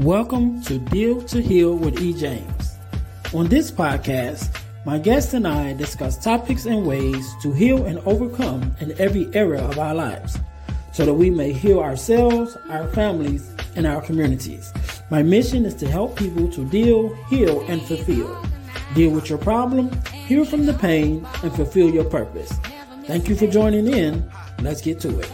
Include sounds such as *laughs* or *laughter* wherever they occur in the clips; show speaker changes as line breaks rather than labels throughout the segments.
Welcome to Deal to Heal with E. James. On this podcast, my guests and I discuss topics and ways to heal and overcome in every area of our lives so that we may heal ourselves, our families, and our communities. My mission is to help people to deal, heal, and fulfill. Deal with your problem, heal from the pain, and fulfill your purpose. Thank you for joining in. Let's get to it.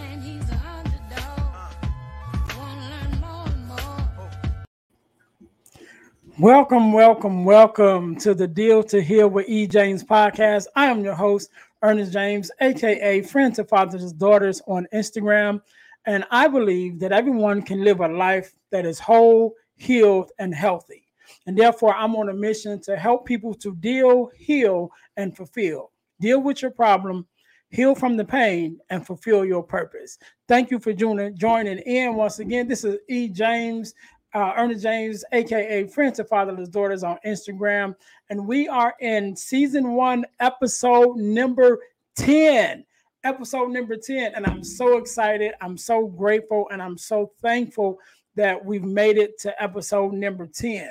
Welcome, welcome, welcome to the Deal to Heal with E. James podcast. I am your host, Earnest James, aka Friend to Fathers Daughters on Instagram. And I believe that everyone can live a life that is whole, healed, and healthy. And therefore, I'm on a mission to help people to deal, heal, and fulfill. Deal with your problem, heal from the pain, and fulfill your purpose. Thank you for joining, in once again. This is E. James uh, Earnest James, aka Friends of Fatherless Daughters, on Instagram, and we are in season one, episode number 10. Episode number 10, and I'm so excited. I'm so grateful, and I'm so thankful that we've made it to episode number 10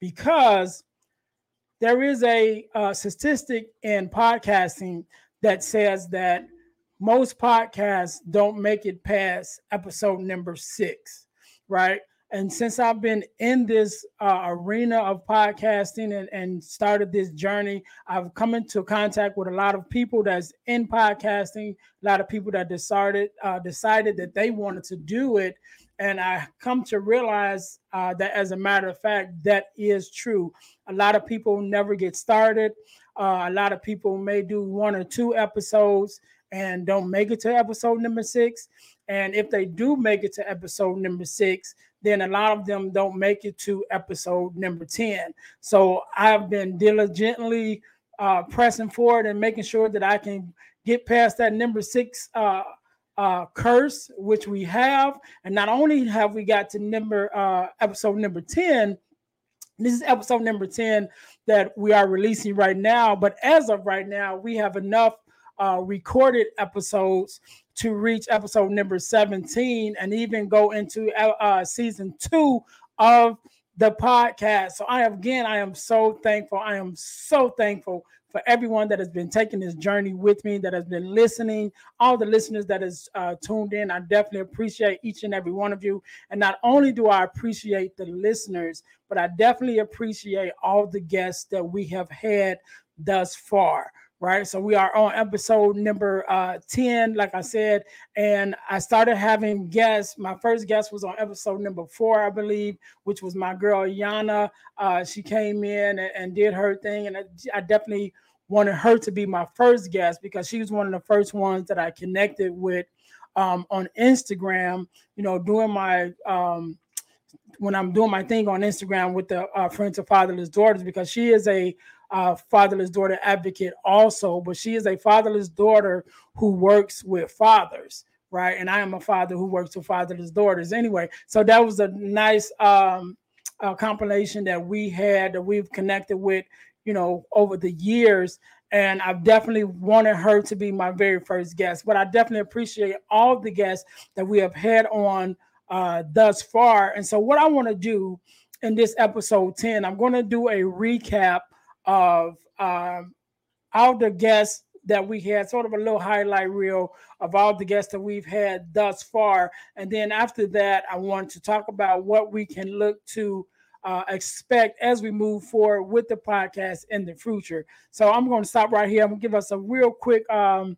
because there is a uh, statistic in podcasting that says that most podcasts don't make it past episode number six, right? And since I've been in this uh, arena of podcasting and, and started this journey, I've come into contact with a lot of people that's in podcasting, a lot of people that decided uh, decided that they wanted to do it. And I come to realize uh, that, as a matter of fact, that is true. A lot of people never get started. Uh, a lot of people may do one or two episodes and don't make it to episode number six. And if they do make it to episode number six, then a lot of them don't make it to episode number 10. So I've been diligently uh, pressing forward and making sure that I can get past that number six uh, uh, curse, which we have. And not only have we got to number uh, episode number 10, this is episode number 10 that we are releasing right now. But as of right now, we have enough uh, recorded episodes to reach episode number 17 and even go into uh, uh, season two of the podcast. So I again, I am so thankful. I am so thankful for everyone that has been taking this journey with me, that has been listening, all the listeners that has uh, tuned in. I definitely appreciate each and every one of you. And not only do I appreciate the listeners, but I definitely appreciate all the guests that we have had thus far right? So we are on episode number uh, 10, like I said, and I started having guests. My first guest was on episode number four, I believe, which was my girl Yana. Uh, she came in and, and, did her thing, and I, I, definitely wanted her to be my first guest because she was one of the first ones that I connected with um, on Instagram, you know, doing my um, when I'm doing my thing on Instagram with the uh, Friends of Fatherless Daughters because she is a uh, fatherless daughter advocate also, but she is a fatherless daughter who works with fathers, right? And I am a father who works with fatherless daughters anyway. So that was a nice um, uh, compilation that we had that we've connected with, you know, over the years. And I've definitely wanted her to be my very first guest, but I definitely appreciate all the guests that we have had on uh, thus far. And so, what I want to do in this episode 10, I'm going to do a recap of um, all the guests that we had, sort of a little highlight reel of all the guests that we've had thus far. And then after that, I want to talk about what we can look to uh, expect as we move forward with the podcast in the future. So I'm going to stop right here. I'm going to give us a real quick um,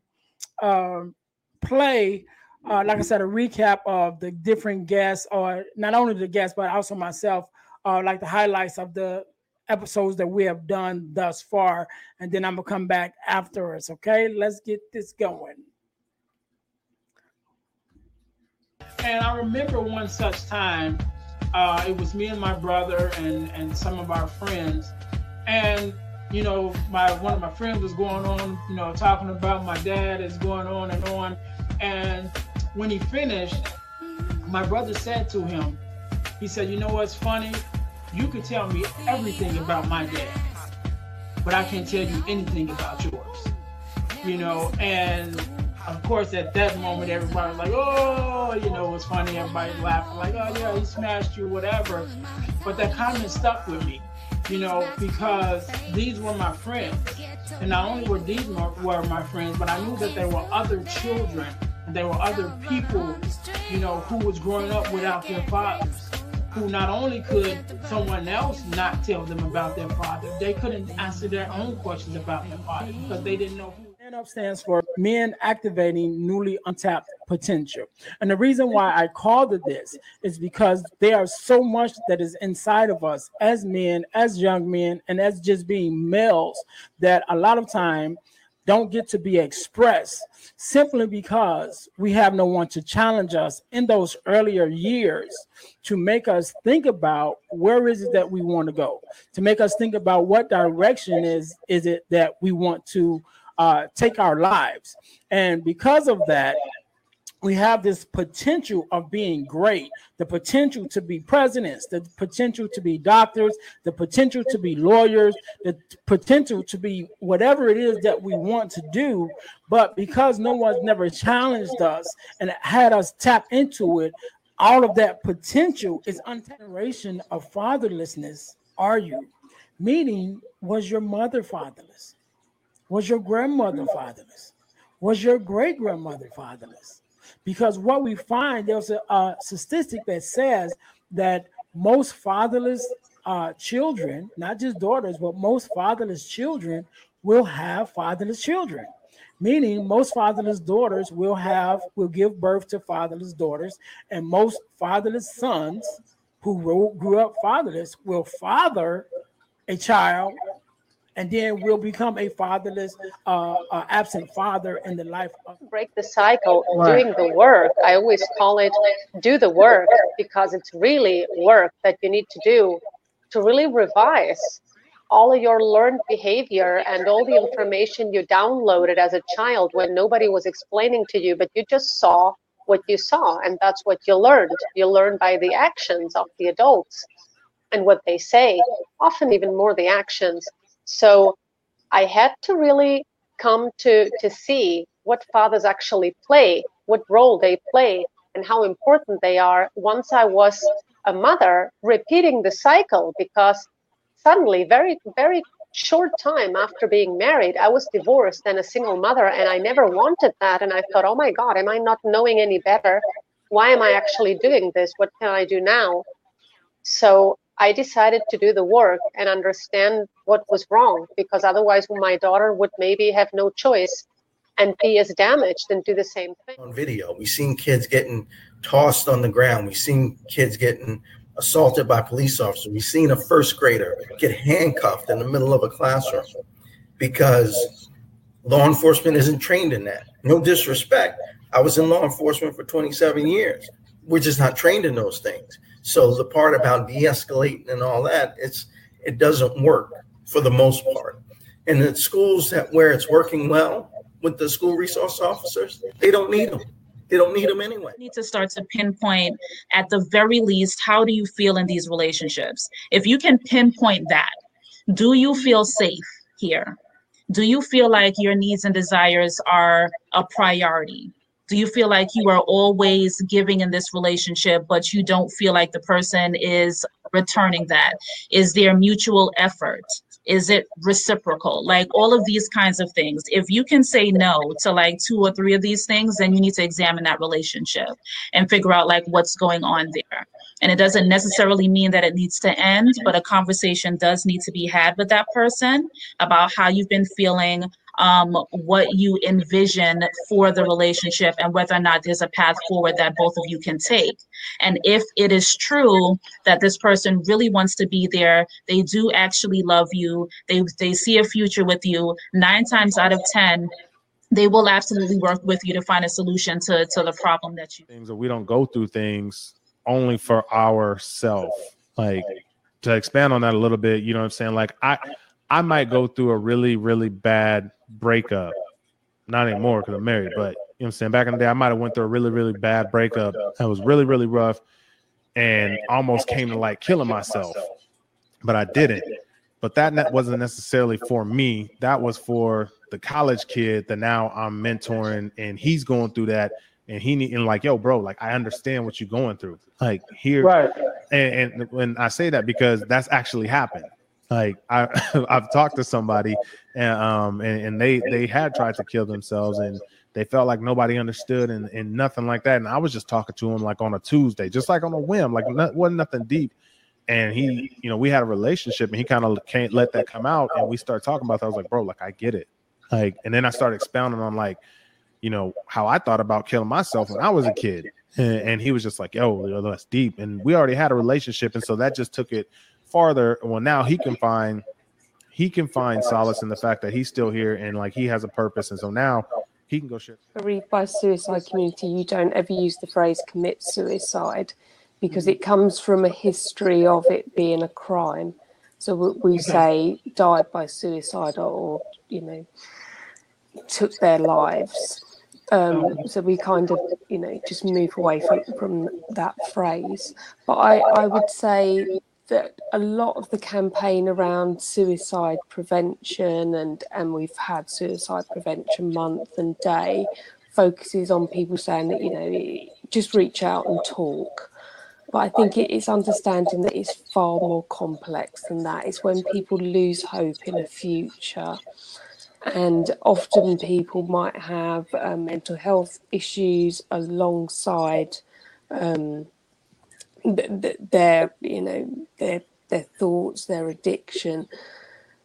uh, play. Uh, like I said, a recap of the different guests, or not only the guests, but also myself, uh, like the highlights of the episodes that we have done thus far, and then I'm gonna come back afterwards. Okay, let's get this going. And I remember one such time, uh, it was me and my brother and and some of our friends, and you know, my one of my friends was going on, you know, talking about my dad is going on and on, and when he finished, my brother said to him, he said, "You know what's funny? You can tell me everything about my dad, but I can't tell you anything about yours. You know, and of course, at that moment, everybody was like, oh, you know, it was funny. Everybody laughing, like, oh, yeah, he smashed you, whatever. But that comment stuck with me, you know, because these were my friends. And not only were these were my friends, but I knew that there were other children, and there were other people, you know, who was growing up without their fathers who not only could someone else not tell them about their father, they couldn't answer their own questions about their father because they didn't know who. MAN UP stands for Men Activating Newly Untapped Potential. And the reason why I called it this is because there is so much that is inside of us as men, as young men, and as just being males that a lot of time don't get to be expressed simply because we have no one to challenge us in those earlier years to make us think about where is it that we want to go to make us think about what direction is is it that we want to uh, take our lives. And because of that we have this potential of being great, the potential to be presidents, the potential to be doctors, the potential to be lawyers, the potential to be whatever it is that we want to do. But because no one's never challenged us and had us tap into it, all of that potential is generation of fatherlessness. Are you? Meaning, was your mother fatherless? Was your grandmother fatherless? Was your great grandmother fatherless? Because what we find there's a, a statistic that says that most fatherless uh, children, not just daughters, but most fatherless children will have fatherless children. Meaning, most fatherless daughters will have will give birth to fatherless daughters, and most fatherless sons who grew up fatherless will father a child and then we'll become a fatherless, uh, uh, absent father in the life. Of-
Break the cycle, right. doing the work. I always call it do the work because it's really work that you need to do to really revise all of your learned behavior and all the information you downloaded as a child when nobody was explaining to you, but you just saw what you saw, and that's what you learned. You learn by the actions of the adults and what they say, often even more the actions so I had to really come to, to see what fathers actually play, what role they play, and how important they are once I was a mother repeating the cycle because suddenly, very, very short time after being married, I was divorced and a single mother, and I never wanted that. And I thought, oh my God, am I not knowing any better? Why am I actually doing this? What can I do now? So I decided to do the work and understand what was wrong because otherwise my daughter would maybe have no choice and be as damaged and do the same thing.
On video, we've seen kids getting tossed on the ground. We've seen kids getting assaulted by police officers. We've seen a first grader get handcuffed in the middle of a classroom because law enforcement isn't trained in that. No disrespect. I was in law enforcement for 27 years. We're just not trained in those things. So the part about de-escalating and all that, it's it doesn't work for the most part. And the schools that where it's working well with the school resource officers, they don't need them. They don't need them anyway.
You need to start to pinpoint at the very least how do you feel in these relationships? If you can pinpoint that, do you feel safe here? Do you feel like your needs and desires are a priority? Do you feel like you are always giving in this relationship but you don't feel like the person is returning that? Is there mutual effort? Is it reciprocal? Like all of these kinds of things. If you can say no to like two or three of these things then you need to examine that relationship and figure out like what's going on there. And it doesn't necessarily mean that it needs to end but a conversation does need to be had with that person about how you've been feeling um, what you envision for the relationship and whether or not there's a path forward that both of you can take. And if it is true that this person really wants to be there, they do actually love you, they, they see a future with you, nine times out of 10, they will absolutely work with you to find a solution to, to the problem that you
things that we don't go through things only for ourself. Like to expand on that a little bit you know what i'm saying? Like i i might go through a really really bad breakup. Not anymore because I'm married, but you know what I'm saying? Back in the day, I might have went through a really, really bad breakup that was really, really rough and almost came to like killing myself. But I didn't. but that wasn't necessarily for me. That was for the college kid that now I'm mentoring, and he's going through that, and he need and like, yo, bro, like I understand what you're going through. Like here,
right?
And, and when I say that because that's actually happened. Like I, *laughs* I've talked to somebody, and um, and, and they they had tried to kill themselves, and they felt like nobody understood and, and nothing like that. And I was just talking to him like on a Tuesday, just like on a whim, like not, wasn't nothing deep. And he, you know, we had a relationship and he kind of can't let that come out. And we started talking about that. I was like, bro, like I get it. Like, and then I started expounding on like, you know, how I thought about killing myself when I was a kid. And, and he was just like, yo, that's deep. And we already had a relationship. And so that just took it farther. Well, now he can find he can find solace in the fact that he's still here and like he has a purpose. And so now he can go shit.
Read by suicide community, you don't ever use the phrase commit suicide because it comes from a history of it being a crime. So we say died by suicide or, you know, took their lives. Um, so we kind of, you know, just move away from, from that phrase. But I, I would say that a lot of the campaign around suicide prevention and and we've had suicide prevention month and day focuses on people saying that you know just reach out and talk. But i think it is understanding that it's far more complex than that. It's when people lose hope in a future. And often people might have uh, mental health issues alongside um, their you know their their thoughts their addiction.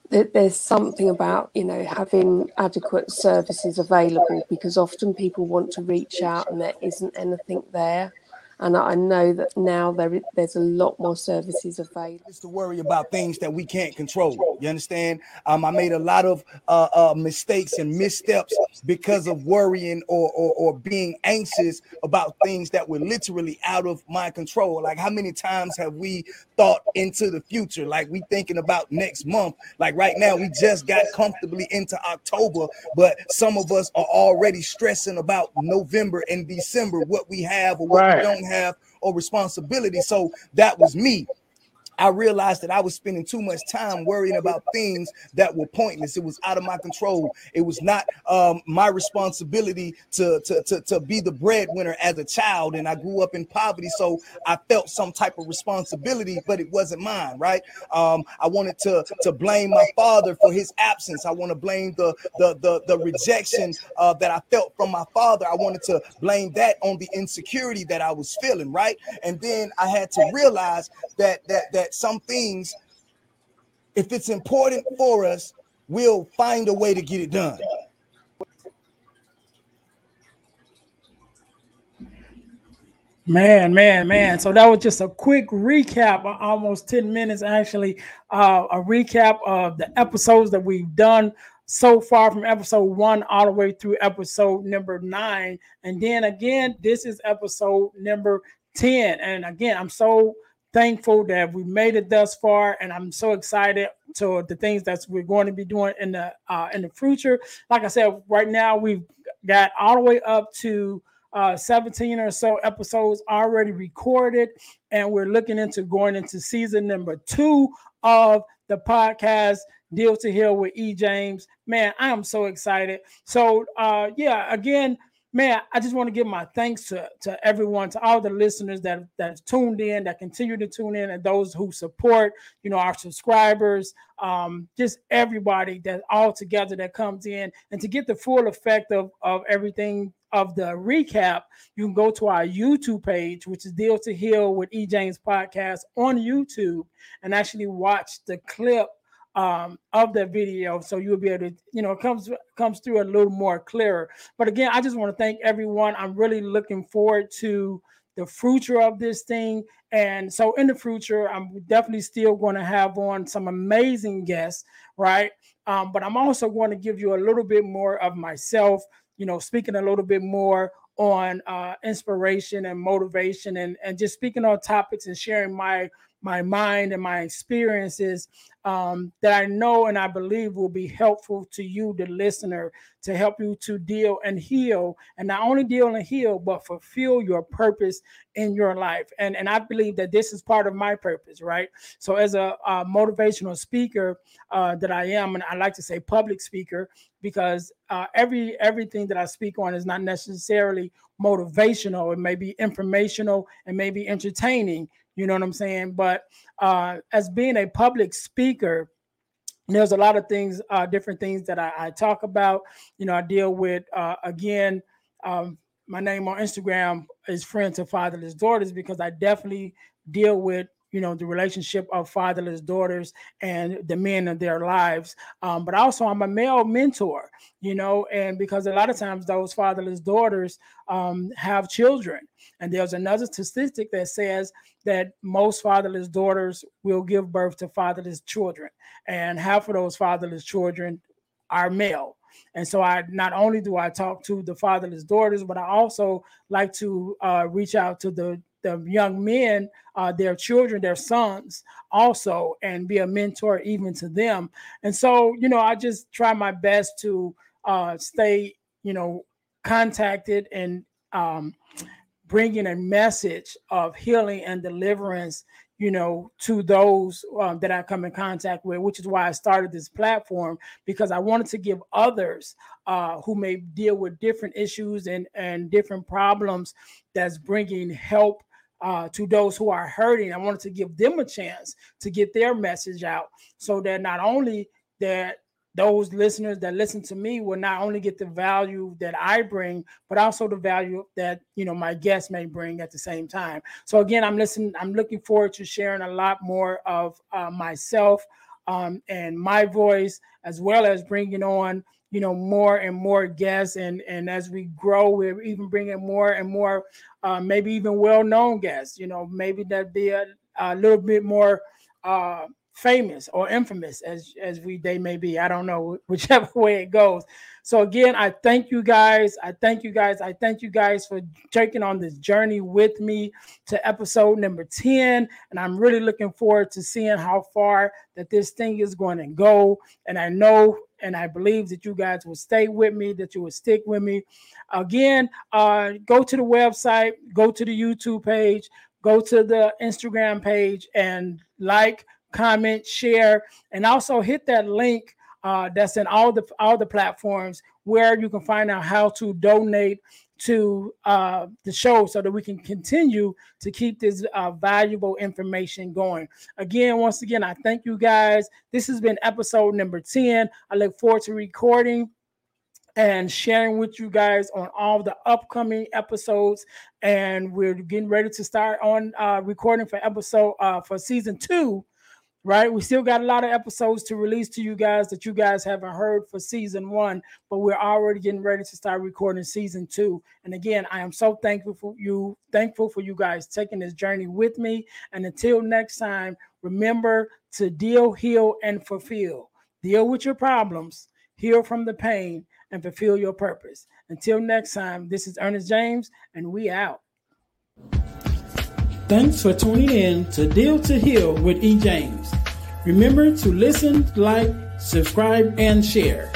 There's something about you know having adequate services available because often people want to reach out and there isn't anything there and I know that now there there's a lot more services available.
Just to worry about things that we can't control. You understand? Um, I made a lot of uh, uh, mistakes and missteps because of worrying or, or or being anxious about things that were literally out of my control. Like how many times have we thought into the future? Like we thinking about next month. Like right now, we just got comfortably into October, but some of us are already stressing about November and December, what we have or what right. we don't have or responsibility. So that was me. I realized that I was spending too much time worrying about things that were pointless. It was out of my control. It was not um, my responsibility to, to, to, to be the breadwinner as a child. And I grew up in poverty. So I felt some type of responsibility, but it wasn't mine, right? Um, I wanted to, to blame my father for his absence. I want to blame the, the, the, the rejection uh, that I felt from my father. I wanted to blame that on the insecurity that I was feeling, right? And then I had to realize that, that, that that some things, if it's important for us, we'll find a way to get it done.
Man, man, man. So that was just a quick recap, almost 10 minutes actually, uh, a recap of the episodes that we've done so far from episode one all the way through episode number nine. And then again, this is episode number 10. And again, I'm so thankful that we made it thus far, and I'm so excited to the things that we're going to be doing in the uh, in the future. Like I said, right now we've got all the way up to uh, 17 or so episodes already recorded, and we're looking into going into season number two of the podcast Deal to Heal with E. James. Man, I am so excited. So, uh, yeah, again, man, I just want to give my thanks to, to everyone, to all the listeners that that tuned in, that continue to tune in, and those who support, you know, our subscribers, um, just everybody that all together that comes in, and to get the full effect of of everything of the recap, you can go to our YouTube page, which is Deal to Heal with E. James Podcast on YouTube, and actually watch the clip um, of that video, so you'll be able to, you know, it comes comes through a little more clearer. But again, I just want to thank everyone. I'm really looking forward to the future of this thing. And so in the future, I'm definitely still going to have on some amazing guests, right? Um, but I'm also going to give you a little bit more of myself, you know, speaking a little bit more on uh, inspiration and motivation and, and just speaking on topics and sharing my my mind and my experiences um, that I know and I believe will be helpful to you, the listener, to help you to deal and heal, and not only deal and heal, but fulfill your purpose in your life. And and I believe that this is part of my purpose, right? So as a, a motivational speaker uh, that I am, and I like to say public speaker because uh, every everything that I speak on is not necessarily motivational. It may be informational and maybe entertaining you know what I'm saying? But uh, as being a public speaker, there's a lot of things, uh, different things that I, I, talk about. You know, I deal with uh, again. Um, my name on Instagram is friends of fatherless daughters because I definitely deal with you know the relationship of fatherless daughters and the men in their lives. Um, but also i'm a male mentor you know and because a lot of times those fatherless daughters um, have children. And there's another statistic that says that most fatherless daughters will give birth to fatherless children and half of those fatherless children are male. And so I not only do I talk to the fatherless daughters, but I also like to uh, reach out to the the young men, uh, their children, their sons, also, and be a mentor even to them. And so, you know, I just try my best to uh, stay, you know, contacted and um, bringing a message of healing and deliverance you know, to those um, that I come in contact with, which is why I started this platform because I wanted to give others uh, who may deal with different issues and and different problems that's bringing help uh, to those who are hurting. I wanted to give them a chance to get their message out so that not only that those listeners that listen to me will not only get the value that I bring, but also the value that you know my guests may bring at the same time. So again, I'm listening. I'm looking forward to sharing a lot more of uh, myself um, and my voice, as well as bringing on you know more and more guests and and as we grow we're even bringing more and more uh, maybe even well-known guests you know maybe that be a, a little bit more uh, famous or infamous as as we they may be. I don't know *laughs* whichever way it goes. So again i thank you guys. I thank you guys. I thank you guys for taking on this journey with me to episode number 10 and i'm really looking forward to seeing how far that this thing is going to go. And i know and I believe that you guys will stay with me, that you will stick with me. Again, uh, go to the website, go to the YouTube page, go to the Instagram page, and like, comment, share, and also hit that link uh, that's in all the all the platforms where you can find out how to donate to uh, the show so that we can continue to keep this uh, valuable information going. Again, once again, I thank you guys. This has been episode number 10. I look forward to recording and sharing with you guys on all the upcoming episodes. And we're getting ready to start on uh, recording for episode uh, for season two right? We still got a lot of episodes to release to you guys that you guys haven't heard for season one, but we're already getting ready to start recording season two. And again, I am so thankful for you, thankful for you guys taking this journey with me. And until next time, remember to deal, heal, and fulfill. Deal with your problems, heal from the pain, and fulfill your purpose. Until next time, this is Earnest James, and we out. Thanks for tuning in to Deal to Heal with E. James. Remember to listen, like, subscribe, and share.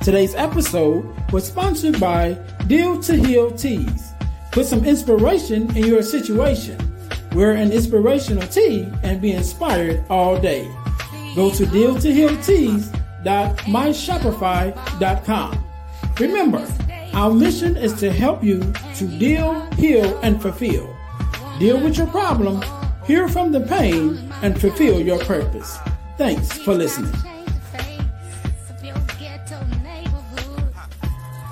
Today's episode was sponsored by Deal to Heal Tees. Put some inspiration in your situation. Wear an inspirational tee and be inspired all day. Go to dealtohealtees.myshopify.com. Remember, our mission is to help you to deal, heal, and fulfill deal with your problem, hear from the pain, and fulfill your purpose. Thanks for listening.